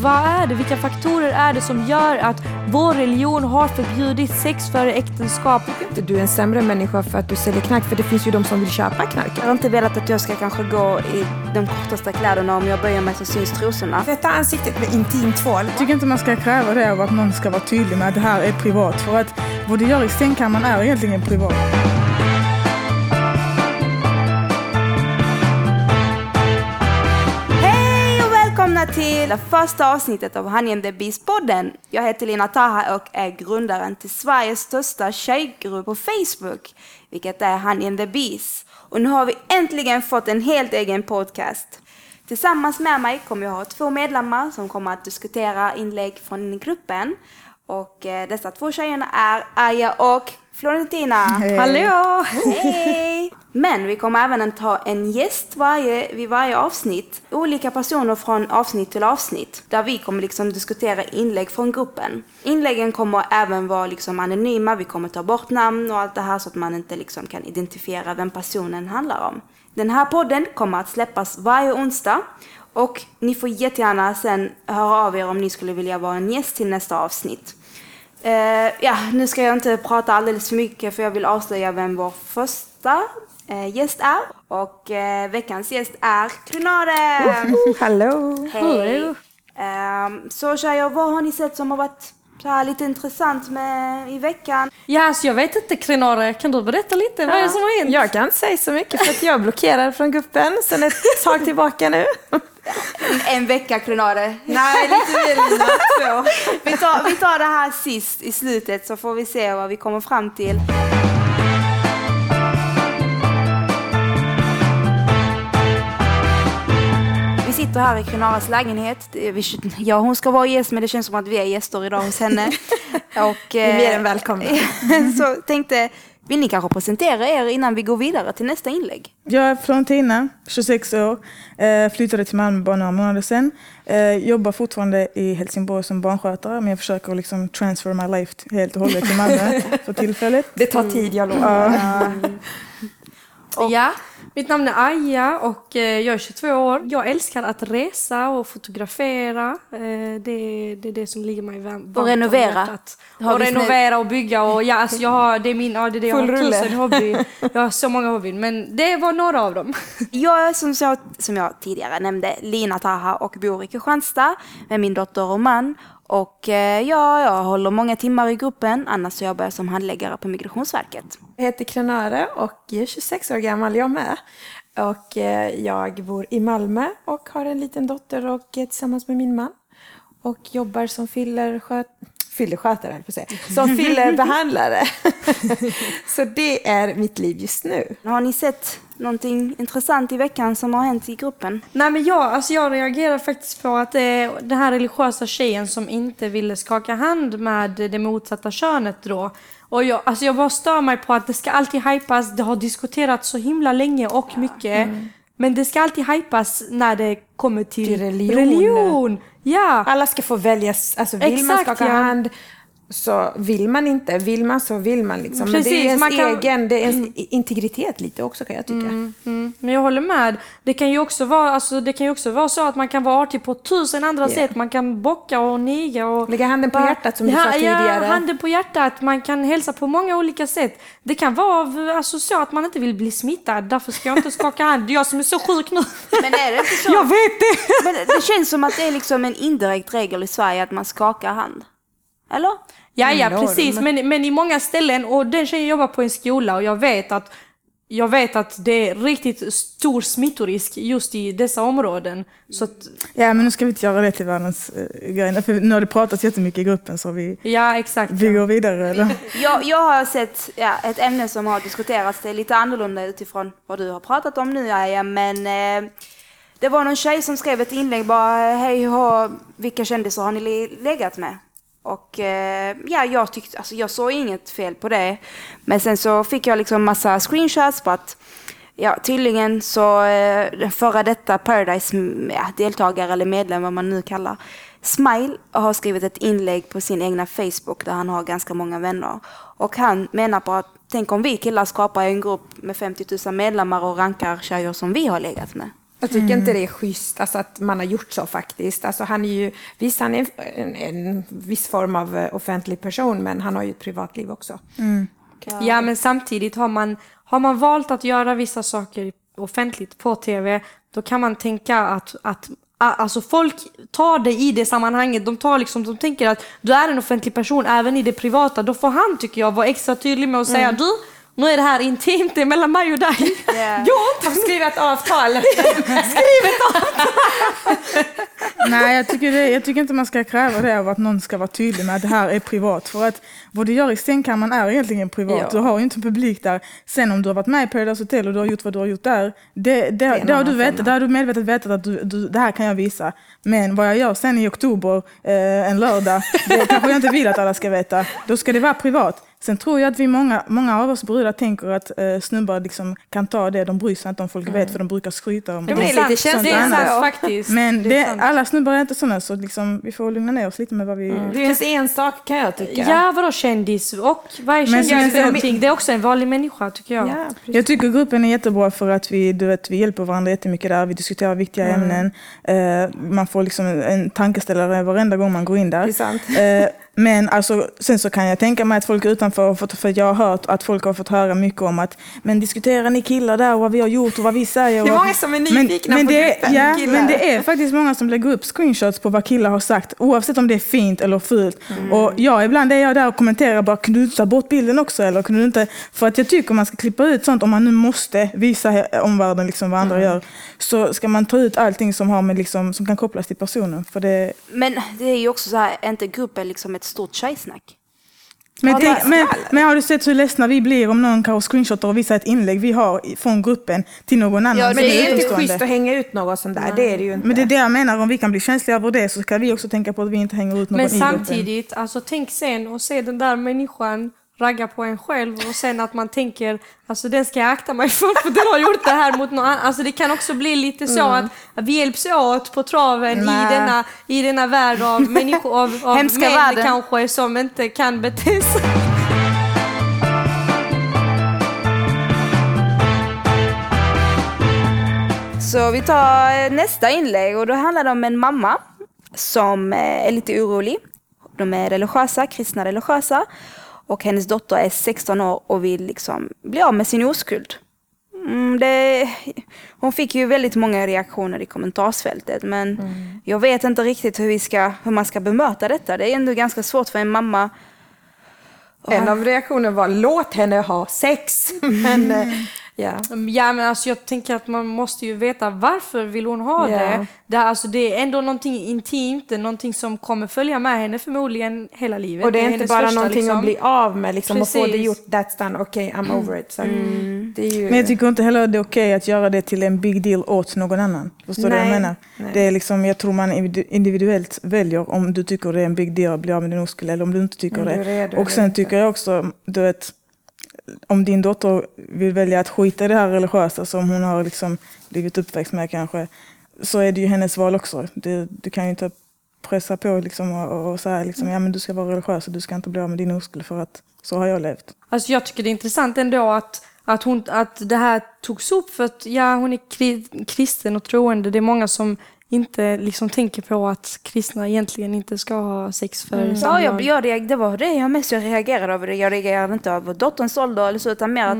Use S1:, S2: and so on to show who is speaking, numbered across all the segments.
S1: vad är det? Vilka faktorer är det som gör att vår religion har förbjudit sex före äktenskap?
S2: inte du är en sämre människa för att du säljer knark, för det finns ju de som vill köpa knark.
S3: Jag har inte velat att jag ska kanske gå i de kortaste kläderna om jag böjer mig så syns trosorna.
S2: Tvätta ansiktet med intimtvål.
S4: Jag tycker inte man ska kräva det av att någon ska vara tydlig med att det här är privat. För att vad du gör i sängkammaren är egentligen privat.
S3: Till det första avsnittet av Honey and the Beast-podden. Jag heter Lina Taha och är grundaren till Sveriges största tjejgrupp på Facebook, vilket är Honey and the Beast. Och nu har vi äntligen fått en helt egen podcast. Tillsammans med mig kommer jag ha två medlemmar som kommer att diskutera inlägg från gruppen. Och eh, dessa två tjejerna är Aya och Florentina.
S1: Hallå!
S3: Hej! Men vi kommer även att ha en gäst varje, vid varje avsnitt. Olika personer från avsnitt till avsnitt. Där vi kommer liksom diskutera inlägg från gruppen. Inläggen kommer även vara liksom anonyma. Vi kommer ta bort namn och allt det här så att man inte liksom kan identifiera vem personen handlar om. Den här podden kommer att släppas varje onsdag. Och ni får jättegärna sen höra av er om ni skulle vilja vara en gäst till nästa avsnitt. Eh, ja, nu ska jag inte prata alldeles för mycket för jag vill avslöja vem vår första eh, gäst är. Och eh, veckans gäst är Klinare!
S2: Hallå!
S3: Hej! Ehm, så tjejer, vad har ni sett som har varit så här lite intressant med i veckan?
S1: Ja, alltså jag vet inte Krinare, kan du berätta lite? Vad är det som har hänt?
S2: Jag kan inte säga så mycket för att jag är blockerad från gruppen sen ett tag tillbaka nu.
S3: En, en vecka Klinare. Nej, lite mer Lina. Två. Vi tar, vi tar det här sist i slutet så får vi se vad vi kommer fram till. Sitter här i Krinaras lägenhet. Vi- Ja, hon ska vara gäst men det känns som att vi är gäster idag hos henne. Och,
S2: är mer
S3: eh,
S2: än välkomna.
S3: så tänkte, vill ni kanske presentera er innan vi går vidare till nästa inlägg?
S4: Jag är Florentina, 26 år, eh, flyttade till Malmö bara några månader sedan. Eh, jobbar fortfarande i Helsingborg som barnskötare men jag försöker liksom transfer my life helt och hållet till Malmö för tillfället.
S2: Det tar tid, jag lovar.
S1: Ja, mitt namn är Aja och eh, jag är 22 år. Jag älskar att resa och fotografera. Eh, Det, det är det som ligger mig varmt
S3: Och renovera.
S1: om Och renovera och bygga och ja, alltså jag har, det är min, ja, det är det jag
S2: Full
S1: har
S2: rulle.
S1: tusen hobby. Jag har så många hobbyn men det var några av dem.
S3: Jag är som jag, som jag tidigare nämnde Lina Taha och bor i Kristianstad med min dotter och man. Och eh, ja, jag håller många timmar i gruppen, annars så jobbar jag som handläggare på Migrationsverket.
S2: Jag heter Krenare och är 26 år gammal jag med. Och eh, jag bor i Malmö och har en liten dotter och är tillsammans med min man. Och jobbar som fillersköt... Fillerskötare, höll på att säga. Som fillerbehandlare. Så det är mitt liv just nu.
S3: Har ni sett någonting intressant i veckan som har hänt i gruppen?
S1: Nej men jag, alltså jag reagerar faktiskt på att det den här religiösa tjejen som inte ville skaka hand med det motsatta könet då. Och jag, alltså jag bara stör mig på att det ska alltid hypas, det har diskuterats så himla länge och mycket. Men det ska alltid hypas när det kommer till,
S2: Till religion.
S1: religion. Ja.
S2: Alla ska få välja, alltså vill man
S1: Exakt,
S2: skaka
S1: ja.
S2: hand så vill man inte, vill man så vill man liksom. Men det är
S1: Precis,
S2: ens
S1: man kan-
S2: egen, det är ens integritet lite också kan jag tycka.
S1: Mm, men jag håller med. Det kan ju också vara, alltså, det kan ju också vara så att man kan vara artig på tusen andra
S2: Ja.
S1: sätt. Man kan bocka och niga och...
S2: Lägga handen på hjärtat som du sa tidigare.
S1: Ja, handen på hjärtat. Man kan hälsa på många olika sätt. Det kan vara av- alltså, så att man inte vill bli smittad. Därför ska jag inte skaka hand. Det är jag som är så sjuk nu.
S3: Men är det inte så?
S1: Jag vet det!
S3: Men det känns som att det är liksom en indirekt regel i Sverige att man skakar hand. Eller?
S1: Ja, ja, precis. Men, men i många ställen, och den tjejen jobbar på en skola och jag vet att jag vet att det är riktigt stor smittorisk just i dessa områden. Så att,
S4: Ja men nu ska vi inte göra det till världens uh, grej. För nu har det pratats jättemycket i gruppen så vi,
S1: ja, exakt.
S4: vi går vidare. Eller?
S3: Jag, jag har sett ja, ett ämne som har diskuterats, det är lite annorlunda utifrån vad du har pratat om nu Aja, men eh, det var någon tjej som skrev ett inlägg bara, hej, ha, vilka kändisar har ni le- legat med? Och eh, ja, jag tyckte, alltså jag såg inget fel på det. Men sen så fick jag liksom massa screenshots på att Ja, tydligen så eh, den före detta Paradise-deltagare mm, ja, deltagare eller medlem, vad man nu kallar, Smile har skrivit ett inlägg på sin egna Facebook där han har ganska många vänner. Och han menar på att tänk om vi killar skapar en grupp med 50 000 medlemmar och rankar tjejer som vi har legat med.
S2: Jag tycker inte det är schysst alltså, att man har gjort så faktiskt. Alltså, han är ju, visst, han är en, en viss form av eh, offentlig person, men han har ju ett privatliv också.
S1: Ja. Men samtidigt har man, har man valt att göra vissa saker offentligt på tv, då kan man tänka att, att Alltså folk tar det i det sammanhanget, de tar liksom, de tänker att du är en offentlig person även i det privata, då får han tycker jag vara extra tydlig med att säga du, nu är det här intimt, det är mellan mig och dig.
S3: Yeah.
S1: Gå inte
S2: Skriv ett avtal!
S4: Nej, jag tycker, det, jag tycker inte man ska kräva det av att någon ska vara tydlig med att det här är privat. För att vad du gör i sängkammaren är egentligen privat.
S2: Ja.
S4: Du har ju inte en publik där. Sen om du har varit med i Paradise Hotel och du har gjort vad du har gjort där, det, det,
S2: en
S4: det har du vetat, det har du medvetet vetat att du, du, det här kan jag visa. Men vad jag gör sen i oktober, eh, en lördag, det kanske jag inte vill att alla ska veta. Då ska det vara privat. Sen tror jag att vi många, många av oss brudar tänker att eh, snubbar liksom kan ta det, de bryr sig inte om folk vet för de brukar skryta om
S2: De
S4: det.
S2: är lite känsliga
S1: Det är sant
S2: ändå.
S1: faktiskt.
S4: Men
S1: det
S4: det, alla snubbar är inte sådana så liksom, vi får lugna ner oss lite med vad vi...
S2: Det är ens en sak kan jag tycka.
S1: Ja, vadå kändis? Och vad är kändis för någonting? Det är också en vanlig människa tycker jag.
S2: Ja.
S4: Jag tycker gruppen är jättebra för att vi, du vet, vi hjälper varandra jättemycket där. Vi diskuterar viktiga ämnen. Eh, man får liksom en, en tankeställare varenda gång man går in där.
S2: Det är sant.
S4: Eh, men alltså, sen så kan jag tänka mig att folk utanför, har fått, för jag har hört att folk har fått höra mycket om att men diskuterar ni killar där och vad vi har gjort och vad vi säger.
S2: Det är många som är nyfikna
S4: men
S2: på
S4: det,
S2: gruppen,
S4: Ja,
S2: killar.
S4: men det är faktiskt många som lägger upp screenshots på vad killar har sagt, oavsett om det är fint eller fult.
S2: Mm.
S4: Och ja, ibland är jag där och kommenterar bara, kunde du inte ta bort bilden också? Eller kunde du inte? För att jag tycker man ska klippa ut sånt, om man nu måste visa omvärlden liksom vad andra
S2: Mm.
S4: gör, så ska man ta ut allting som, har med liksom, som kan kopplas till personen. För det,
S3: Men det är ju också så här, är inte gruppen liksom ett stort tjejsnack?
S4: men,
S2: Ja,
S4: tänk, men, men har du sett hur ledsna vi blir om någon kan screenshotta och visa ett inlägg vi har från gruppen till någon annan?
S2: Ja, men det är inte
S4: utomstående?
S2: schysst att hänga ut något sånt där. Det är det ju inte.
S4: Men det är det jag menar, om vi kan bli känsliga över det så ska vi också tänka på att vi inte hänger ut någon
S1: Men
S4: i gruppen.
S1: samtidigt, alltså tänk sen och se den där människan ragga på en själv och sen att man tänker alltså den ska jag akta mig för för den har gjort det här mot någon annan. Alltså det kan också bli lite så att, att vi hjälps åt på traven i denna, i denna värld av människor, av, av
S3: Hemska
S1: män
S3: världen.
S1: kanske som inte kan bete sig.
S3: Så vi tar eh, nästa inlägg och då handlar det om en mamma som eh, är lite orolig. De är religiösa, kristna religiösa och hennes dotter är 16 år och vill liksom bli av med sin oskuld. Mm, det, hon fick ju väldigt många reaktioner i kommentarsfältet men jag vet inte riktigt hur, vi ska, hur man ska bemöta detta. Det är ändå ganska svårt för en mamma.
S2: En av reaktionerna var låt henne ha sex. Men eh, ja.
S1: Men alltså jag tänker att man måste ju veta varför vill hon ha
S2: Ja.
S1: det. Det, är, alltså, det är ändå någonting intimt, det är någonting som kommer följa med henne förmodligen hela livet.
S2: Och det är inte
S1: hennes
S2: bara
S1: första,
S2: någonting
S1: liksom.
S2: att bli av med liksom, och få det gjort. That's done, okej, I'm over it. Så det är ju...
S4: Men jag tycker inte heller det är okej att göra det till en big deal åt någon annan. Förstår du vad jag menar?
S2: nej.
S4: Det är liksom, jag tror man individu- individuellt väljer om du tycker det är en big deal att bli av med din oskuld eller om du inte tycker
S2: du
S4: det.
S2: är redo
S4: och sen
S2: inte.
S4: tycker jag också, du vet, om din dotter vill välja att skita i det här religiösa som hon har liksom blivit uppväxt med kanske, så är det ju hennes val också. Du, du kan ju inte pressa på liksom och, och säga liksom, ja men du ska vara religiös och du ska inte bli av med din oskuld för att så har jag levt.
S1: Alltså jag tycker det är intressant ändå att, att, hon, att det här togs upp för att ja, hon är kri, kristen och troende. Det är många som inte liksom tänker på att kristna egentligen inte ska ha sex för
S3: Ja,
S1: samlag.
S3: jag, jag, det var det jag mest reagerade över. Jag reagerade inte över dotterns ålder eller så, utan mer att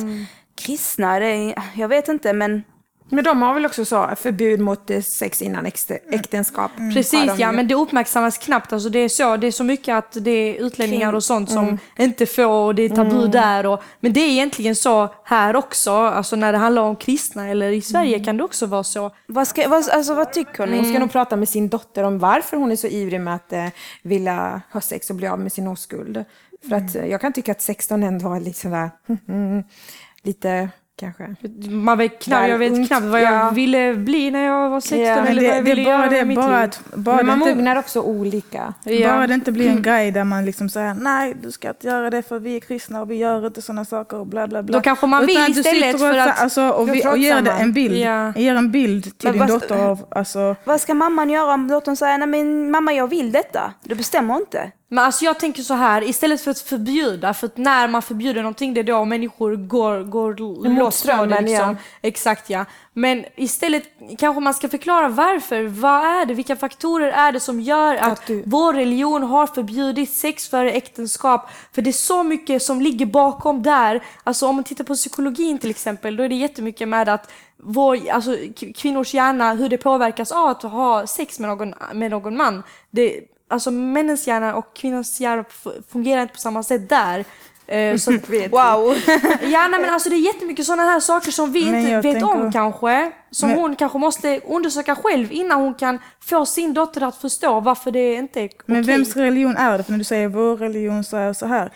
S3: kristna, det är, jag vet inte, men
S2: Men de har väl också så, förbud mot eh, sex innan äkte- äktenskap. har
S1: Precis
S2: de
S1: ja, men det uppmärksammas knappt. Alltså det, är så, det är så mycket att det är utlänningar och sånt som inte får och det är tabu där. Och, men det är egentligen så här också, alltså när det handlar om kristna eller i Sverige kan det också vara så.
S3: vad, ska, vad, alltså, vad tycker ni?
S2: Hon ska nog prata med sin dotter om varför hon är så ivrig med att eh, vilja ha sex och bli av med sin oskuld. För att eh, jag kan tycka att 16 ändå är lite sådär, lite kanske.
S1: Man vet knappt, jag vet knappt vad jag
S2: ja.
S1: ville bli när jag var 16
S2: Ja,
S1: eller
S4: Men
S1: vad
S4: det,
S1: jag
S4: det
S1: ville
S4: är bara
S1: göra
S4: det,
S1: mitt
S4: bara
S1: liv.
S4: att, bara
S2: Men man
S4: det
S2: mognar också olika.
S1: Ja.
S4: Bara det inte blir en grej där man liksom säger nej du ska inte göra det för vi är kristna och vi gör inte sådana saker och bla bla bla.
S1: Då kanske man
S4: Utan
S1: vill istället
S4: och
S1: för att-
S4: Alltså, och, vi, och ger det en bild,
S1: Ja.
S4: ger en bild till
S3: Men
S4: din
S3: vad-
S4: dotter av, alltså,
S3: Vad ska mamman göra om dottern säger nej men mamma jag vill detta? Du bestämmer inte.
S1: Men alltså jag tänker så här, istället för att förbjuda, för att när man förbjuder någonting det är då människor går, går loss på det.
S2: strömmen,
S1: Liksom.
S2: ja.
S1: Exakt ja. Men istället kanske man ska förklara varför. Vad är det? Vilka faktorer är det som gör att,
S2: Att du-
S1: vår religion har förbjudit sex före äktenskap? För det är så mycket som ligger bakom där. Alltså om man tittar på psykologin till exempel, då är det jättemycket med att vår, alltså, kvinnors hjärna, hur det påverkas av att ha sex med någon, med någon man. Det, alltså männens hjärna och kvinnors hjärna fungerar inte på samma sätt där. Eh, så,
S3: Wow!
S1: ja, nej, men alltså det är jättemycket sådana här saker som vi inte vet om
S4: tänker-
S1: kanske. Som
S4: Men-
S1: hon kanske måste undersöka själv innan hon kan få sin dotter att förstå varför det inte är okej.
S4: Men vems religion är det? För när du säger vår religion så är så här.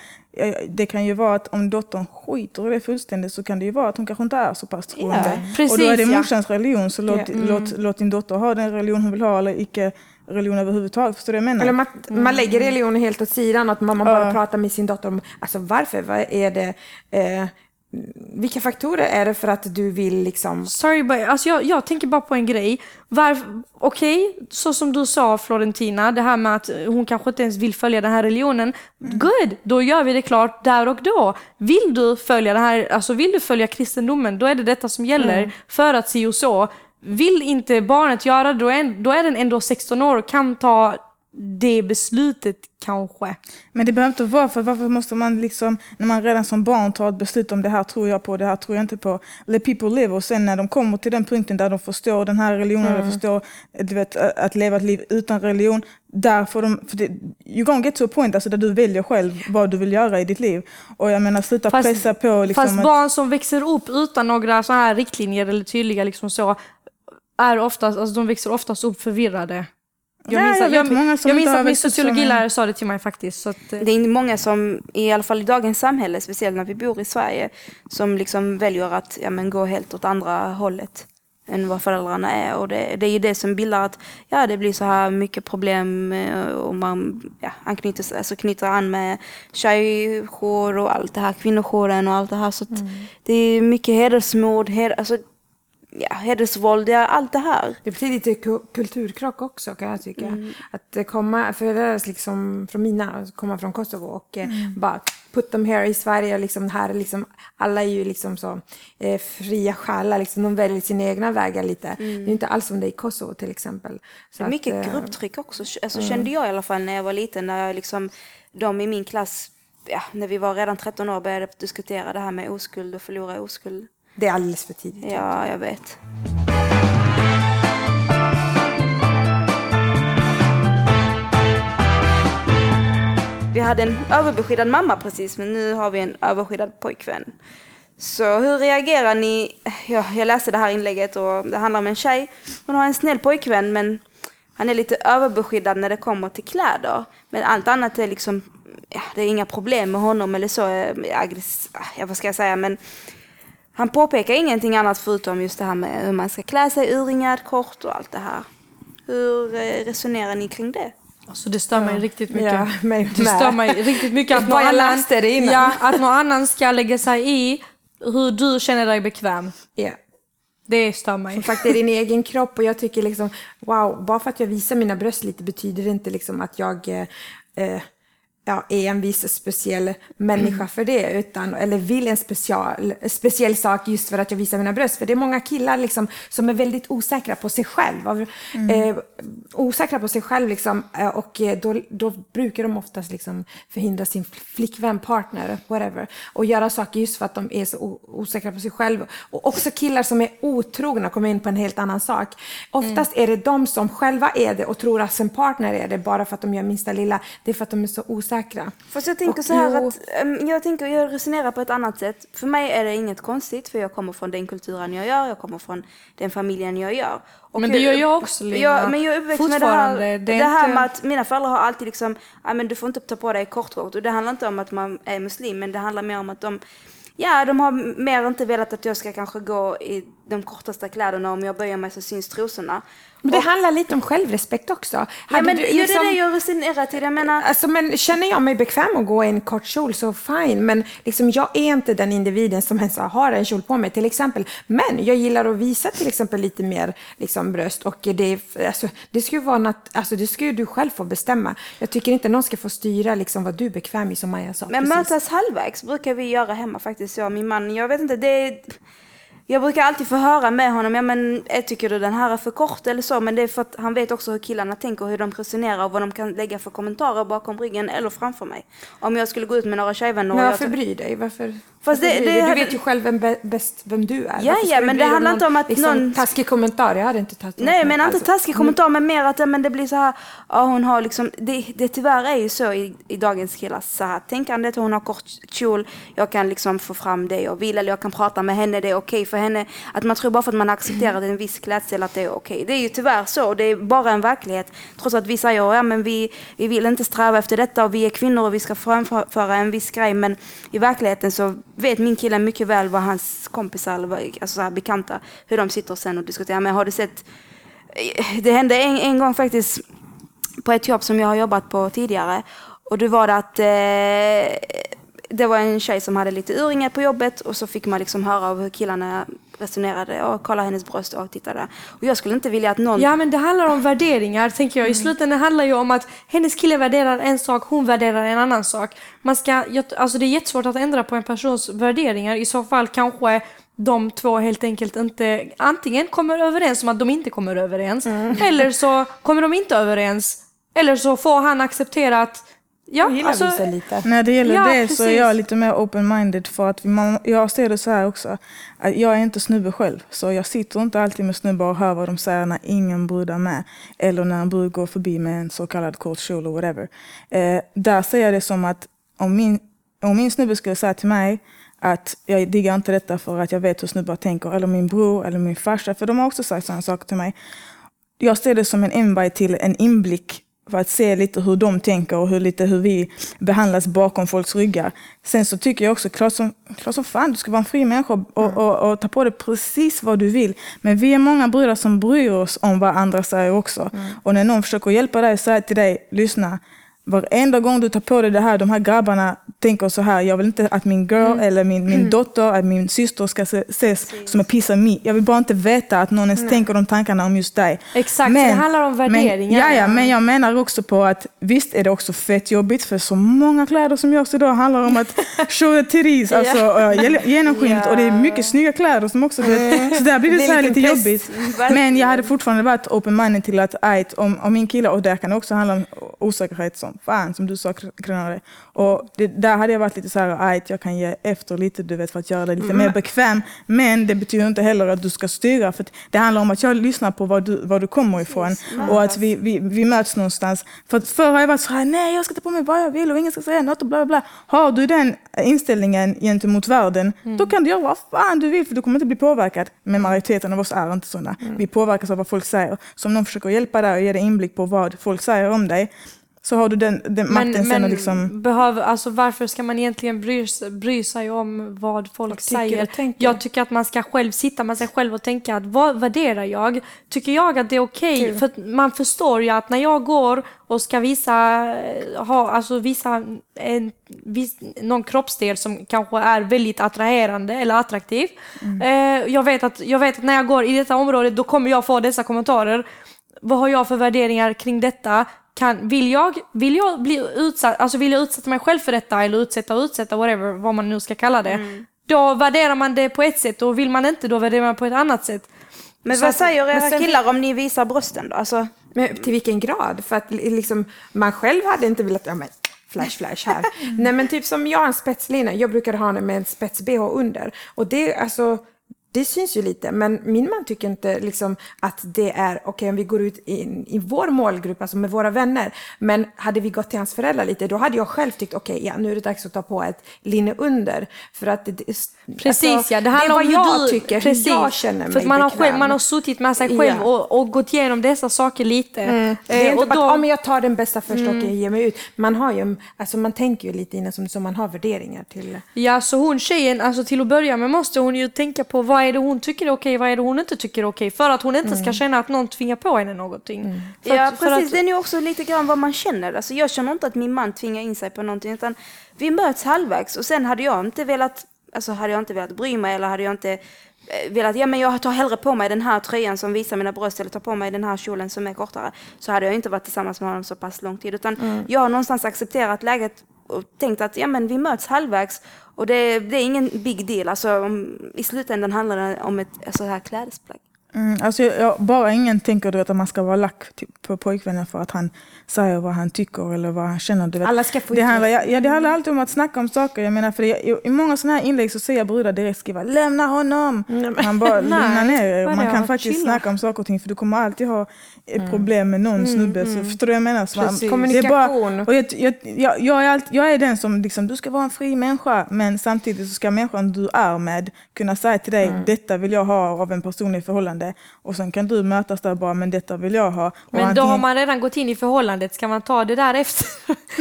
S4: Det kan ju vara att om dottern skiter i det fullständigt så kan det ju vara att hon kanske inte är så pass troende.
S1: precis,
S4: och då är det
S1: ja.
S4: morsans religion så låt,
S2: Ja.
S4: låt, låt din dotter ha den religion hon vill ha eller icke religion överhuvudtaget. Förstår du vad jag menar?
S2: Eller man, man lägger religionen helt åt sidan, att man, man bara
S4: Ja.
S2: pratar med sin dotter om alltså varför, vad är det, eh, vilka faktorer är det för att du vill liksom
S1: Sorry, but, alltså jag, jag tänker bara på en grej. Okej, så som du sa Florentina, det här med att hon kanske inte ens vill följa den här religionen. Good, då gör vi det klart där och då. Vill du följa det här, alltså vill du följa kristendomen, då är det detta som gäller för att si och så. Vill inte barnet göra det, då är, då är den ändå 16 år och kan ta det beslutet kanske.
S4: Men det behöver inte vara för varför måste man liksom, när man redan som barn tar ett beslut om det här tror jag på, det här tror jag inte på. Let people live och sen när de kommer till den punkten där de förstår den här religionen,
S2: Mm.
S4: de förstår du vet, att leva ett liv utan religion. Där får de, för det, you gonna get to a point alltså, där du väljer själv vad du vill göra i ditt liv. Och jag menar sluta
S1: Fast-
S4: pressa på liksom
S1: Fast
S4: att,
S1: barn som växer upp utan några så här riktlinjer eller tydliga liksom så, är oftast, alltså de växer oftast upp förvirrade. Jag
S4: Ja,
S1: minns
S4: jag
S1: att,
S4: vet
S1: jag,
S4: många som
S1: jag
S4: inte
S1: minns att min sociologilärare sa det till mig faktiskt. Så att, eh,
S3: Det är inte många som, i alla fall i dagens samhälle, speciellt när vi bor i Sverige, som liksom väljer att ja, men gå helt åt andra hållet än vad föräldrarna är. Och det, det är ju det som bildar att ja, det blir så här mycket problem eh, och man ja, anknyter, alltså knyter an med tjejjour och allt det här, kvinnojouren och allt det här. Så att det är mycket hedersmord, hed, alltså, ja, hedersvåld, ja, allt det här.
S2: Det betyder lite ku- kulturkrock också kan jag tycka. Att det komma, för det är liksom från mina, komma från Kosovo och eh, bara put them here i Sverige och liksom här är liksom, alla är ju liksom så eh, fria själar, liksom, de väljer sina egna vägar lite. Det är inte alls som det är i Kosovo till exempel. Så
S3: Det är mycket
S2: att, eh,
S3: grupptryck också, alltså, kände jag i alla fall när jag var liten. När jag liksom, de i min klass, ja, när vi var redan 13 år, började diskutera det här med oskuld och förlora oskuld.
S2: Det är alldeles för tidigt.
S3: Ja, jag vet. Vi hade en överbeskyddad mamma precis, men nu har vi en överskyddad pojkvän. Så hur reagerar ni? Ja, jag läste det här inlägget och det handlar om en tjej. Hon har en snäll pojkvän men han är lite överbeskyddad när det kommer till kläder. Men allt annat är liksom, ja, det är inga problem med honom eller så. aggress- Ja, vad ska jag säga? Men han påpekar ingenting annat förutom just det här med hur man ska klä sig, urringad, kort och allt det här. Hur eh, resonerar ni kring det?
S1: alltså det stör mig riktigt mycket.
S2: Ja, mig
S1: det stör mig riktigt mycket att någon, annan,
S2: läste det innan.
S1: ja, att någon annan ska lägga sig i hur du känner dig bekväm.
S2: Ja.
S1: Det stör mig.
S2: Som sagt, det är din egen kropp och jag tycker liksom, wow, bara för att jag visar mina bröst lite betyder det inte liksom att jag eh, eh, ja, är en viss speciell människa för det, utan, eller vill en special, speciell sak just för att jag visar mina bröst. För det är många killar liksom, som är väldigt osäkra på sig själv. Av, eh, osäkra på sig själv liksom, eh, och eh, då, då brukar de oftast liksom förhindra sin flickvän, partner, whatever, och göra saker just för att de är så osäkra på sig själv. Och också killar som är otrogna, kommer in på en helt annan sak. Oftast är det de som själva är det och tror att sin partner är det bara för att de gör minsta lilla. Det är för att de är så osäkra.
S3: Fast jag tänker
S2: Och
S3: så här att, jag tänker, jag resonerar på ett annat sätt. För mig är det inget konstigt för jag kommer från den kulturen jag gör, jag kommer från den familjen jag gör. Och
S1: Men det gör jag också, Lina.
S3: Ja, men jag är uppväxt med det här, det
S1: det
S3: här
S1: inte-
S3: med att mina föräldrar har alltid liksom, ja men du får inte ta på dig kortkort. Och det handlar inte om att man är muslim, men det handlar mer om att de Ja, de har mer inte velat att jag ska kanske gå i de kortaste kläderna. Om jag böjer mig så syns trosorna.
S2: Men det handlar lite om självrespekt också.
S3: Ja, men
S2: du
S3: det är
S2: liksom-
S3: det jag resonerar till. Jag menar,
S2: Alltså, men känner jag mig bekväm att gå i en kort kjol så fine, men liksom, jag är inte den individen som ens har en kjol på mig till exempel. Men jag gillar att visa till exempel lite mer liksom, bröst och det, alltså, det ska ju vara nat- alltså, det ska ju du själv få bestämma. Jag tycker inte någon ska få styra liksom, vad du är bekväm i som Maja sa.
S3: Men
S2: precis.
S3: mötas halvvägs brukar vi göra hemma faktiskt, jag och min man. Jag vet inte, det är... Jag brukar alltid få höra med honom, ja men eh, tycker du den här är för kort eller så? Men det är för att han vet också hur killarna tänker, hur de resonerar och vad de kan lägga för kommentarer bakom ryggen eller framför mig. Om jag skulle gå ut med några tjejvänner
S2: Men
S3: jag
S2: varför bry dig? Varför,
S3: Fast det-
S2: bry
S3: det hade-
S2: Du vet ju själv vem bä- bäst vem du är.
S3: Ja, ja, men det handlar inte om att
S2: liksom,
S3: någon-
S2: Taskig kommentar, jag hade inte tagit
S3: Nej, men
S2: mig.
S3: inte
S2: Alltså,
S3: taskig kommentar, men mer att men det blir så här, ja hon har liksom, det, det tyvärr är ju så i, i dagens killars så här tänkandet, hon har kort kjol, jag kan liksom få fram det jag vill, eller jag kan prata med henne, det är okej för henne. Att man tror bara för att man har accepterat en viss klädsel att det är okej. Det är ju tyvärr så, det är bara en verklighet. Trots att vi säger, ja men vi, vi vill inte sträva efter detta och vi är kvinnor och vi ska framföra en viss grej, men i verkligheten så vet min kille mycket väl vad hans kompisar, alltså så här bekanta, hur de sitter sen och diskuterar. Men har du sett det hände en, en gång faktiskt på ett jobb som jag har jobbat på tidigare. Och det var det att eh, det var en tjej som hade lite urringar på jobbet och så fick man liksom höra av hur killarna resonerade och kolla hennes bröst och titta där. Och jag skulle inte vilja att någon...
S1: Ja men det handlar om värderingar tänker jag. I slutändan handlar ju om att hennes kille värderar en sak, hon värderar en annan sak. Man ska, alltså det är jättesvårt att ändra på en persons värderingar. I så fall kanske de två helt enkelt inte antingen kommer överens om att de inte kommer överens. Eller så kommer de inte överens. Eller så får han acceptera att ja,
S2: Jag gillar
S1: alltså,
S2: visa lite.
S4: När det gäller
S1: Ja,
S4: det så är
S1: precis.
S4: jag lite mer open-minded för att man, jag ser det så här också. Att jag är inte snubbe själv, så jag sitter inte alltid med snubbar och hör vad de säger när ingen brud är med. Eller när en brud går förbi med en så kallad kort kjol eller whatever. Eh, där ser jag det som att om min, om min snubbe skulle säga till mig att jag diggar inte detta för att jag vet hur snubbar tänker, eller min bror eller min farsa, för de har också sagt sådana saker till mig. Jag ser det som en invite till en inblick för att se lite hur de tänker och hur, lite hur vi behandlas bakom folks ryggar. Sen så tycker jag också, klart som, klart som fan, du ska vara en fri människa och, och, och ta på dig precis vad du vill. Men vi är många brudar som bryr oss om vad andra säger också. Och när någon försöker hjälpa dig, säga till dig, lyssna, Varenda gång du tar på dig det här, de här grabbarna tänker så här, jag vill inte att min girl eller min, min dotter, att min syster ska se, ses som en piece of me. Jag vill bara inte veta att någon ens tänker de tankarna om just dig.
S1: Exakt, så det handlar om värderingar.
S4: Men, ja, ja, men jag menar också på att visst är det också fett jobbigt för så många kläder som görs idag handlar om att show the titties, alltså genomskinligt och det är mycket snygga kläder som också, så där blir det,
S2: Det
S4: så här
S2: lite press.
S4: jobbigt. Men jag hade fortfarande varit open-minded till att om, om min kille, och där kan det också handla om osäkerhet som fan, som du sa Kronare. Och det, där hade jag varit lite så här, ajt, jag kan ge efter lite, du vet, för att göra dig lite mer bekväm. Men det betyder inte heller att du ska styra, för det handlar om att jag lyssnar på var du, var du kommer ifrån. Och att vi, vi, vi möts någonstans. För att förr har jag varit så här, nej jag ska ta på mig vad jag vill och ingen ska säga något och bla bla bla. Har du den inställningen gentemot världen, då kan du göra vad fan du vill för du kommer inte bli påverkad. Men majoriteten av oss är inte sådana. Vi påverkas av vad folk säger. Så om någon försöker hjälpa dig och ge dig inblick på vad folk säger om dig, så har du den, den makten
S1: Men,
S4: sen
S1: men
S4: liksom...
S1: behöver, alltså varför ska man egentligen bry, bry sig om vad folk säger?
S2: och tänker.
S1: Jag tycker att man ska själv sitta med sig själv och tänka att vad värderar jag? Tycker jag att det är okej? För att man förstår ju att när jag går och ska visa, eh, ha, alltså visa en, vis, någon kroppsdel som kanske är väldigt attraherande eller attraktiv. Eh, jag, vet att, jag vet att när jag går i detta område då kommer jag få dessa kommentarer. Vad har jag för värderingar kring detta? Kan, vill, jag, vill jag bli utsatt, alltså vill jag utsätta mig själv för detta eller utsätta och utsätta, whatever, vad man nu ska kalla det. Då värderar man det på ett sätt och vill man inte då värderar man på ett annat sätt.
S3: Men
S2: Så
S3: vad säger era
S2: sen-
S3: killar om ni visar brösten då? Alltså,
S2: Men till vilken grad? För att liksom, man själv hade inte velat, ja men flash flash här. Nej men typ som jag har en spetslina, jag brukar ha den med en spets-bh under. Och det, alltså, det syns ju lite, men min man tycker inte liksom att det är okej om vi går ut i, i vår målgrupp, alltså med våra vänner. Men hade vi gått till hans föräldrar lite, då hade jag själv tyckt okej, ja nu är det dags att ta på ett linne under. För att det, det,
S1: Precis
S2: alltså,
S1: ja, det handlar
S2: är
S1: om
S2: vad
S1: hur
S2: jag
S1: du,
S2: tycker,
S1: precis,
S2: jag känner mig
S1: För man har, själv, man har suttit med sig själv
S2: Ja.
S1: och, och gått igenom dessa saker lite.
S2: Det är
S1: Eh,
S2: inte
S1: och
S2: bara
S1: då,
S2: att om jag tar den bästa först och jag ger mig ut. Man, har ju, alltså man tänker ju lite innan som, som man har värderingar till.
S1: Ja, så hon tjejen, alltså till att börja med måste hon ju tänka på vad vad är det hon tycker är okej, vad är det hon inte tycker är okej. För att hon inte ska känna att någon tvingar på henne någonting.
S3: Ja
S1: att, för
S3: precis,
S1: att,
S3: det är ju också lite grann vad man känner. Alltså, jag känner inte att min man tvingar in sig på någonting utan vi möts halvvägs och sen hade jag inte velat, alltså hade jag inte velat bry mig eller hade jag inte eh, velat, ja men jag tar hellre på mig den här tröjan som visar mina bröst eller tar på mig den här kjolen som är kortare. Så hade jag inte varit tillsammans med honom så pass lång tid utan jag har någonstans accepterat läget och tänkt att ja men vi möts halvvägs och det, det är ingen big deal. Alltså om, i slutändan handlar det om ett alltså, så här klädesplagg.
S4: Mm, alltså jag, jag, bara ingen tänker du vet, att man ska vara lack till, på pojkvännen för att han säger vad han tycker eller vad han känner. Du vet.
S2: Alla ska få
S4: det handlar, ja, ja, det handlar alltid om att snacka om saker. Jag menar, för det, i, I många sådana här inlägg så ser jag brudar direkt skriva lämna honom. Man bara lugna ner er. Man kan faktiskt
S1: Chilla.
S4: snacka om saker och ting för du kommer alltid ha ett problem med någon snubbe. Så, förstår du vad jag menar? Så man- är bara-
S2: Kommunikation.
S4: och jag, jag, jag, jag, är allt, jag är den som liksom, du ska vara en fri människa men samtidigt så ska människan du är med kunna säga till dig detta vill jag ha av en person i förhållande och sen kan du mötas där bara men detta vill jag ha. Och
S1: men då
S4: antingen-
S1: har man redan gått in i förhållandet, ska man ta det där efter?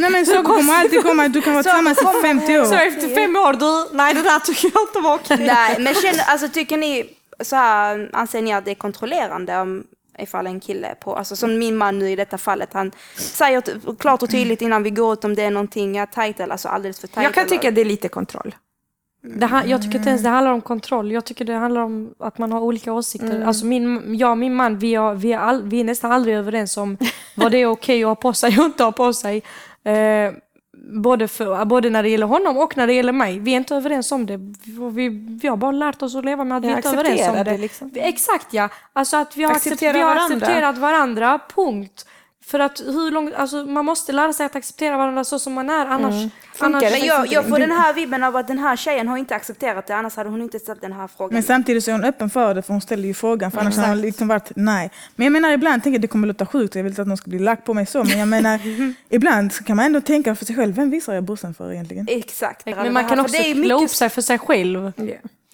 S4: Nej men så kommer alltid komma, du kan vara tillsammans i 50 år.
S1: Så efter fem år, du, nej det där tycker jag inte var okej.
S3: Nej, men känner, alltså, tycker ni, så här, anser ni att det är kontrollerande om ifall en kille på, alltså som min man nu i detta fallet, han säger klart och tydligt innan vi går ut om det är någonting ja, tajt eller alltså alldeles för tajt.
S2: Jag kan
S3: eller-
S2: tycka det är lite kontroll.
S1: Det, jag tycker inte ens det handlar om kontroll. Jag tycker det handlar om att man har olika åsikter. Alltså min, jag och min man, vi, har, vi, är all, vi är nästan aldrig överens om vad det är okej att ha på sig och inte ha på sig. Eh, både, för, både när det gäller honom och när det gäller mig. Vi är inte överens om det. Vi, vi, har bara lärt oss att leva med att vi inte är överens om det.
S2: det, liksom.
S1: Exakt ja. Alltså att vi har,
S2: Acceptera
S1: acceptera vi har
S2: varandra.
S1: accepterat varandra, punkt. För att hur långt, alltså man måste lära sig att acceptera varandra så som man är annars... annars
S2: det?
S3: Men jag, jag får den här vibben av att den här tjejen har inte accepterat det, annars hade hon inte ställt den här frågan.
S4: Men samtidigt så är hon öppen för det för hon ställer ju frågan för annars hade hon liksom varit nej. Men jag menar ibland tänker jag det kommer låta sjukt jag vill inte att någon ska bli lack på mig så men jag menar ibland så kan man ändå tänka för sig själv, vem visar jag brorsan för egentligen?
S3: Exakt.
S1: Men man kan också
S3: det är
S1: klä
S3: mycket-
S1: upp sig för sig själv.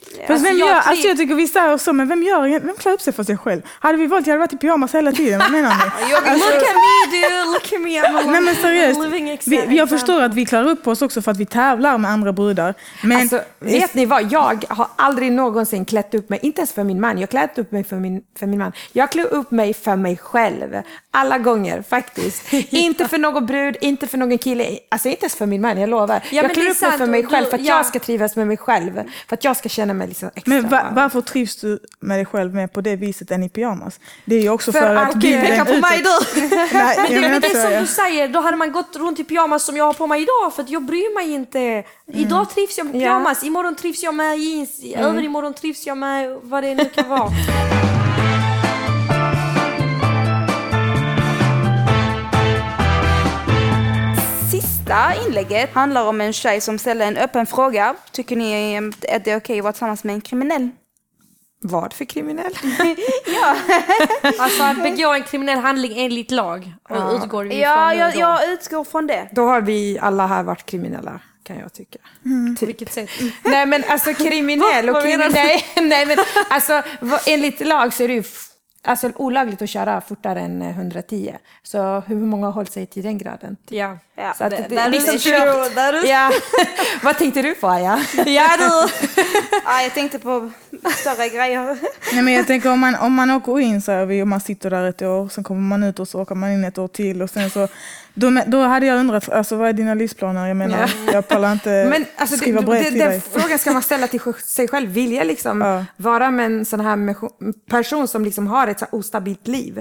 S4: Fast
S1: Alltså,
S4: vem
S1: jag
S4: gör,
S1: tri-
S4: alltså jag tycker vi säger så, men vem gör vem klär upp sig för sig själv? Hade vi valt, jag hade varit i pyjamas hela tiden, vad menar ni?
S1: Look at me dude, look at me. I'm
S4: Nej men seriöst, vi, jag förstår att vi klär upp oss också för att vi tävlar med andra brudar. Men
S2: Alltså, vet ni vad? Jag har aldrig någonsin klätt upp mig, inte ens för min man. Jag klätt upp mig för min, för min man. Jag klär upp mig för mig själv. Alla gånger faktiskt. Inte för någon brud, inte för någon kille. Alltså inte ens för min man, jag lovar.
S1: Ja,
S2: jag klär
S1: är
S2: upp mig för mig själv för att
S1: ja.
S2: jag ska trivas med mig själv. För att jag ska känna mig liksom extra
S4: Men va, varför trivs du med dig själv mer på det viset än i pyjamas? Det är ju också för,
S2: För
S4: att
S2: att-
S1: Okej,
S4: bilden
S1: peka på mig du!
S4: Nej,
S1: Men det är det
S4: så.
S1: som du säger, då hade man gått runt i pyjamas som jag har på mig idag för att jag bryr mig inte. Idag trivs jag med
S2: Ja.
S1: pyjamas, imorgon trivs jag med jeans, överimorgon trivs jag med vad det nu kan vara.
S3: Sista inlägget handlar om en tjej som ställer en öppen fråga. Tycker ni eh, att det är okej att vara tillsammans med en kriminell?
S2: Vad för kriminell?
S1: Alltså att begå en kriminell handling enligt lag och utgår vi
S3: Ja, jag, jag utgår från det.
S2: Då har vi alla här varit kriminella, kan jag tycka.
S1: På vilket sätt?
S2: Nej men alltså kriminell och kriminell. Nej men alltså enligt lag så är det ju alltså, olagligt att köra fortare än eh, 110. Så hur många har hållit sig till den graden?
S1: Ja.
S3: Ja,
S2: Så att
S1: det-
S2: det,
S1: där är
S2: liksom
S1: true, där
S2: Ja. Vad tänkte du på Aja?
S1: Ja du!
S3: Ja, jag tänkte på större grejer.
S4: Nej, men jag tänker om man, om man åker in så här, och man sitter där ett år, sen kommer man ut och så åker man in ett år till och sen så då, då hade jag undrat, alltså, vad är dina livsplaner? Jag menar, jag pallar inte
S2: Men alltså,
S4: skriva brev till
S2: den
S4: dig.
S2: frågan ska man ställa till sig själv. Vill jag liksom
S4: Ja.
S2: vara med en sån här person som liksom har ett så ostabilt liv?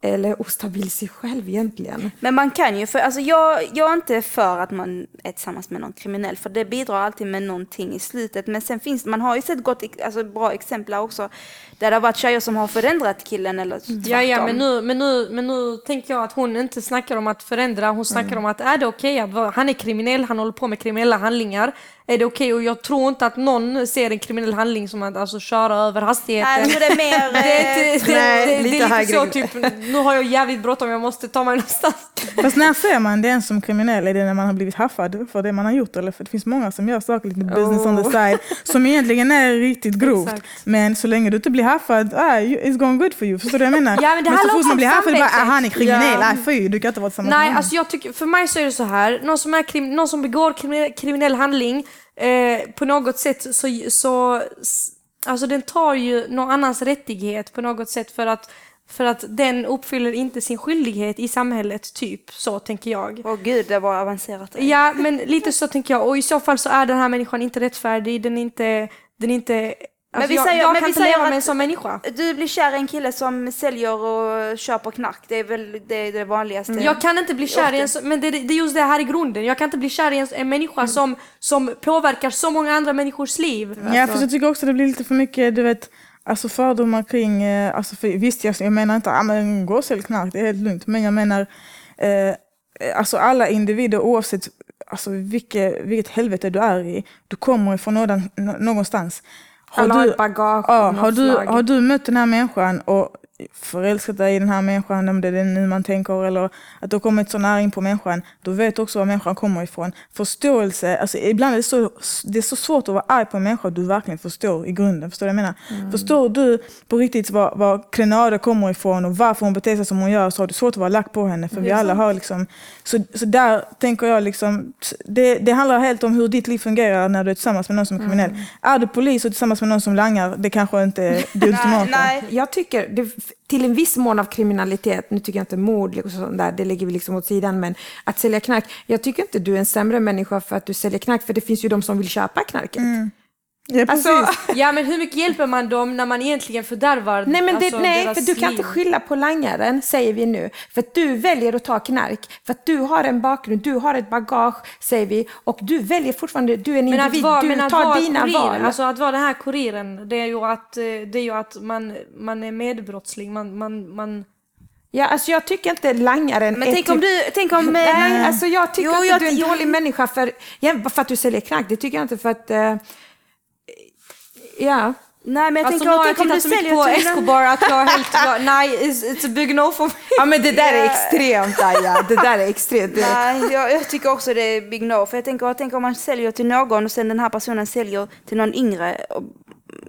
S2: Eller ostabil sig själv egentligen?
S3: Men man kan ju, för alltså jag, jag är inte för att man är tillsammans med någon kriminell, för det bidrar alltid med någonting i slutet. Men sen finns man har ju sett gott, alltså bra exempel också, där det har varit tjejer som har förändrat killen eller tvärtom.
S1: Ja, ja, men nu, men, nu, men nu tänker jag att hon inte snackar om att förändra, hon snackar om att är det okej att vara, han är kriminell, han håller på med kriminella handlingar. Är det okej? Och jag tror inte att någon ser en kriminell handling som att alltså, köra över hastigheten.
S3: Nej, det är mer...
S1: det är, inte, det,
S2: Nej,
S1: det, det,
S2: lite
S1: är lite så typ, nu har jag jävligt bråttom, jag måste ta mig någonstans.
S4: Fast när ser man den som kriminell? Är det när man har blivit haffad för det man har gjort? Eller för det finns många som gör saker lite business on the side som egentligen är riktigt grovt.
S1: Exakt.
S4: Men så länge du inte blir haffad, ah, it's going good for you. Förstår du vad jag menar?
S1: Ja, men det
S4: så
S1: handlar
S4: fort man blir haffad, bara, ah, han är kriminell,
S1: Ja.
S4: ah, fy, du kan inte vara tillsammans med
S1: Nej,
S4: honom.
S1: alltså jag tycker, för mig så är det så här. Någon som, är krim, någon som begår kriminell, kriminell handling, eh, på något sätt så, så alltså den tar ju någon annans rättighet på något sätt för att, för att den uppfyller inte sin skyldighet i samhället, typ. Så tänker jag.
S3: Åh gud, det var avancerat.
S1: Ja, men lite så tänker jag. Och i så fall så är den här människan inte rättfärdig, den är inte, den är inte Alltså
S3: vi
S1: jag,
S3: säger-
S1: jag
S3: men
S1: kan
S3: vi
S1: inte
S3: säger
S1: leva
S3: att-
S1: med en sån människa.
S3: Du blir kär i en kille som säljer och köper knark. Det är väl det, är det vanligaste.
S1: Jag kan inte bli kär i en men det, det är just det här i grunden. Jag kan inte bli kär i en, en människa som, som påverkar så många andra människors liv.
S4: Ja, för jag tycker också det blir lite för mycket, du vet, alltså fördomar kring, eh, alltså för, visst jag, jag menar inte, ah, men gå och sälj knark, det är helt lugnt, men jag menar, eh, alltså alla individer oavsett alltså, vilket, vilket helvete du är i, du kommer ifrån någon, nå- någonstans. Har
S2: har
S4: du,
S2: ett bagage
S4: ja, har, du, har du mött den här människan och förälskat dig i den här människan, om det är det nu man tänker, eller att du har kommit så nära in på människan, då vet du också var människan kommer ifrån. Förståelse, alltså ibland är det så, det är så svårt att vara arg på en människa du verkligen förstår i grunden. Förstår du vad jag menar?
S2: Mm.
S4: Förstår du på riktigt var, var Klenada kommer ifrån och varför hon beter sig som hon gör så har du svårt att vara lack på henne. För vi alla har liksom, så, så där tänker jag liksom, det, det handlar helt om hur ditt liv fungerar när du är tillsammans med någon som är kriminell.
S2: Mm.
S4: Är du polis och tillsammans med någon som langar, det kanske inte är det ultimata.
S3: nej,
S2: Jag tycker, det, till en viss mån av kriminalitet, nu tycker jag inte mord liksom sånt där, det lägger vi liksom åt sidan, men att sälja knark, jag tycker inte du är en sämre människa för att du säljer knark, för det finns ju de som vill köpa knarket. Mm.
S4: Ja, precis.
S2: Alltså,
S1: Ja men hur mycket hjälper man dem när man egentligen fördärvar
S2: nej, men det,
S1: alltså,
S2: nej
S1: deras
S2: för du kan
S1: liv?
S2: inte skylla på langaren, säger vi nu. För att du väljer att ta knark, för att du har en bakgrund, du har ett bagage, säger vi, och du väljer fortfarande, du är en
S1: Men
S2: individ,
S1: vara,
S2: du
S1: men att
S2: tar
S1: vara
S2: dina
S1: kurir,
S2: val.
S1: alltså att vara den här kuriren, det är ju att, eh, det är ju att man, man är medbrottsling, man, man, man
S2: Ja, alltså jag tycker inte langaren
S3: Men
S2: är
S3: tänk om
S2: typ-
S3: du, tänk om...
S2: Nej,
S3: eh,
S2: alltså jag tycker
S3: Jo,
S2: inte
S3: jag-
S2: du är en
S3: jag-
S2: dålig människa för, ja, för att du säljer knark. Det tycker jag inte för att... eh, ja.
S3: Nej men jag
S1: Alltså
S3: tänker, tänk om du
S1: tittat så mycket
S3: säljer
S1: på
S3: till...
S1: Escobar att jag är helt, nej it's, it's a big no for me.
S2: ja, men det där är extremt Aja. Det där är extremt.
S3: Nej, jag, jag tycker också det är big no. För jag tänker, jag tänker om man säljer till någon och sen den här personen säljer till någon yngre. Och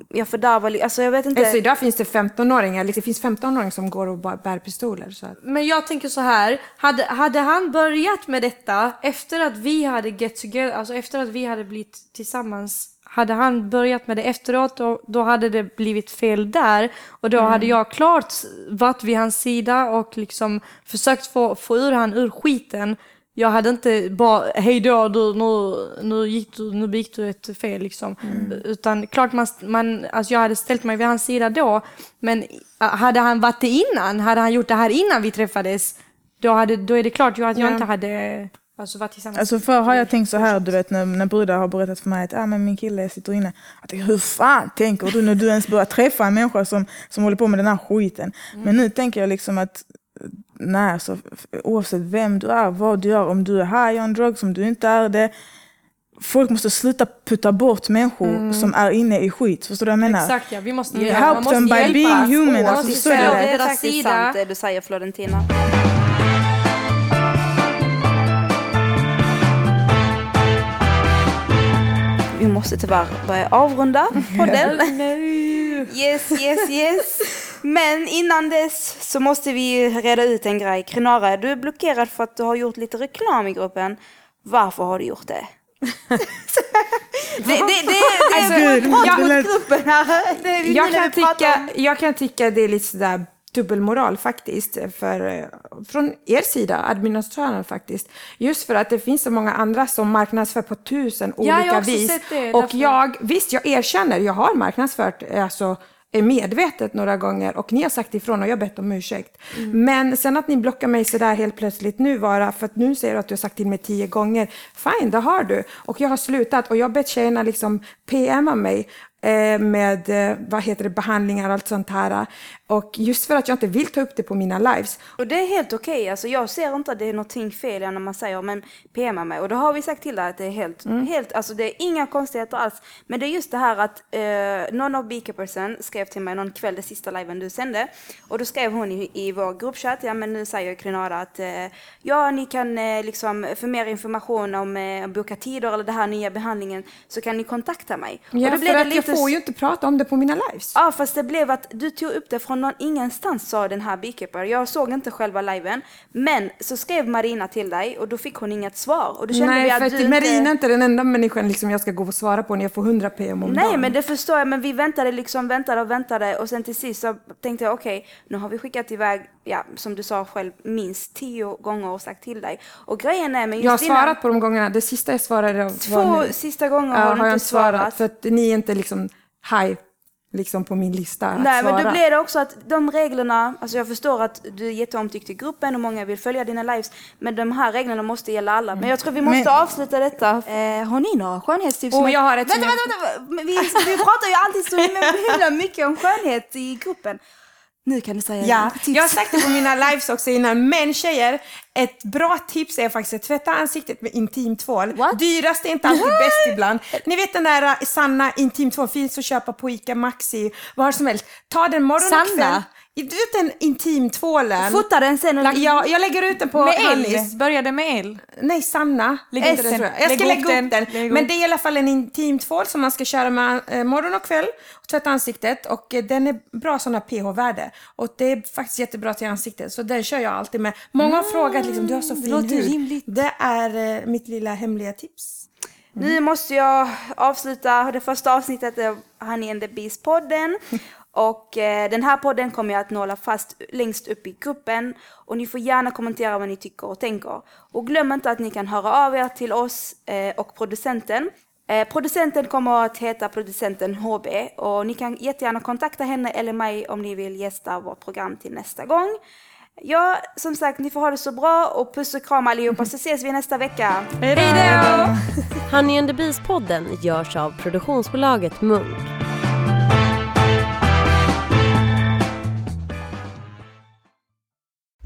S3: jag fördärvar, alltså jag vet inte.
S2: Alltså idag finns det 15-åringar, liksom, det finns 15-åringar som går och bär pistoler. Så att,
S1: Men jag tänker så här, hade, hade han börjat med detta efter att vi hade get together, alltså efter att vi hade blivit tillsammans, hade han börjat med det efteråt då, då hade det blivit fel där och då hade jag klart varit vid hans sida och liksom försökt få, få ur han ur skiten. Jag hade inte bara, hej då, du, nu, nu, gick du, nu begick du ett fel liksom. Utan klart man, man, alltså jag hade ställt mig vid hans sida då. Men äh, hade han varit det innan, hade han gjort det här innan vi träffades, då, hade, då är det klart ju att jag
S2: Ja.
S1: inte hade alltså, varit tillsammans.
S4: Alltså förr har jag tänkt så här, du vet när, när brudar har berättat för mig att ah, men min kille sitter inne. Jag tänker, hur fan tänker du när du ens börjar träffa en människa som, som håller på med den här skiten? Men nu tänker jag liksom att nej, så, oavsett vem du är, vad du gör, om du är high on drugs, om du inte är det. Folk måste sluta putta bort människor som är inne i skit. Förstår du vad jag menar?
S1: Exakt ja, vi måste hjälpa.
S4: help
S1: Man måste
S4: them by
S1: hjälpa.
S4: being human,
S1: Man
S4: alltså,
S1: måste
S4: så är det.
S1: stå på
S3: det är sant det du säger Florentina. Måste tyvärr börja avrunda podden. Yes, yes, yes. Men innan dess så måste vi reda ut en grej. Krenara, du är blockerad för att du har gjort lite reklam i gruppen. Varför har du gjort det? det, det, det, det är mot
S4: lät-
S3: gruppen här.
S2: Jag, kan tycka, jag kan tycka det är lite sådär dubbelmoral faktiskt, för, eh, från er sida, administratören faktiskt. Just för att det finns så många andra som marknadsför på tusen
S1: jag har
S2: olika
S1: också
S2: vis.
S1: sett det,
S2: och
S1: därför-
S2: jag, visst jag erkänner, jag har marknadsfört eh, alltså, eh, medvetet några gånger och ni har sagt ifrån och jag har bett om ursäkt.
S1: Mm.
S2: Men sen att ni blockar mig sådär helt plötsligt nu bara för att nu säger du att du har sagt till mig tio gånger. Fine, det har du. Och jag har slutat och jag har bett tjejerna liksom PMa mig med vad heter det, behandlingar och allt sånt här. Och just för att jag inte vill ta upp det på mina lives.
S3: Och det är helt okej. Alltså, jag ser inte att det är någonting fel när man säger men PMa mig. Och då har vi sagt till dig att det är helt, helt, alltså det är inga konstigheter alls. Men det är just det här att eh, någon av beekeepersen skrev till mig någon kväll, det sista liven du sände. Och då skrev hon i, i vår gruppchatt, ja men nu säger Krenada att eh, ja ni kan eh, liksom för mer information om eh, boka tider eller den här nya behandlingen så kan ni kontakta mig.
S2: Ja,
S3: och då
S2: för
S3: blev det
S2: att jag
S3: lite
S2: får ju inte prata om det på mina lives.
S3: Ja, fast det blev att du tog upp det från från någon ingenstans sa den här beekeeper, jag såg inte själva liven, men så skrev Marina till dig och då fick hon inget svar. Och då kände vi
S2: Nej,
S3: att
S2: för
S3: du
S2: att Marina är
S3: inte...
S2: inte den enda människan liksom jag ska gå och svara på när jag får 100 PM om
S3: Nej
S2: dagen.
S3: men det förstår jag, men vi väntade liksom, väntade och väntade och sen till sist så tänkte jag okej, nu har vi skickat iväg, ja som du sa själv, minst tio gånger och sagt till dig. Och grejen är med just
S2: Jag har
S3: dina-
S2: svarat på de gångerna. Det sista jag svarade var
S3: Två
S2: nu.
S3: sista gånger
S2: Ja,
S3: har du
S2: jag
S3: inte svarat.
S2: För att ni är inte liksom high liksom på min lista att
S3: Nej,
S2: svara.
S3: men då blir det också att de reglerna, alltså jag förstår att du är jätteomtyckt i gruppen och många vill följa dina lives, men de här reglerna måste gälla alla. Men jag tror vi måste
S4: Men-
S3: avsluta detta. Eh, har ni några skönhetstips? Som-
S2: jag har ett
S3: Vänta, vänta, vänta! Vi, vi pratar ju alltid så himla mycket om skönhet i gruppen. Nu kan du säga
S2: Ja,
S3: tips.
S2: jag har sagt det på mina lives också innan, men tjejer, ett bra tips är faktiskt att tvätta ansiktet med intimtvål.
S3: What?
S2: Dyrast är inte alltid bäst ibland. Ni vet den där sanna intimtvål, finns att köpa på ICA Maxi, var som helst. Ta den morgon och
S1: Sanna?
S2: kväll. Du vet den intimtvålen?
S3: Fota den sen. Och...
S2: Ja, jag lägger ut den på
S1: Med
S2: Hannis.
S1: el? Började med el?
S2: Nej, Sanna.
S1: Lägg
S2: Inte
S1: den.
S2: tror jag. jag ska
S1: Lägg
S2: lägga
S1: upp
S2: upp
S1: den.
S2: den.
S1: Lägg
S2: Men det är i alla fall en intimtvål som man ska köra med eh, morgon och kväll och tvätta ansiktet. Och eh, den är bra sådana pH-värde. Och det är faktiskt jättebra till ansiktet. Så den kör jag alltid med. Många har frågat liksom, du har så fin
S3: låter
S2: hud.
S3: rimligt.
S2: Det är eh, mitt lilla hemliga tips.
S3: Nu måste jag avsluta det första avsnittet av Honey and the Beast-podden. Och eh, den här podden kommer jag att nåla fast längst upp i gruppen. Och ni får gärna kommentera vad ni tycker och tänker. Och glöm inte att ni kan höra av er till oss eh, och producenten. Eh, producenten kommer att heta producenten HB och ni kan jättegärna kontakta henne eller mig om ni vill gästa vårt program till nästa gång. Ja, som sagt, ni får ha det så bra och puss och kram allihopa så ses vi nästa vecka.
S1: Hej då!
S5: Honey and the Beast-podden görs av produktionsbolaget Munk.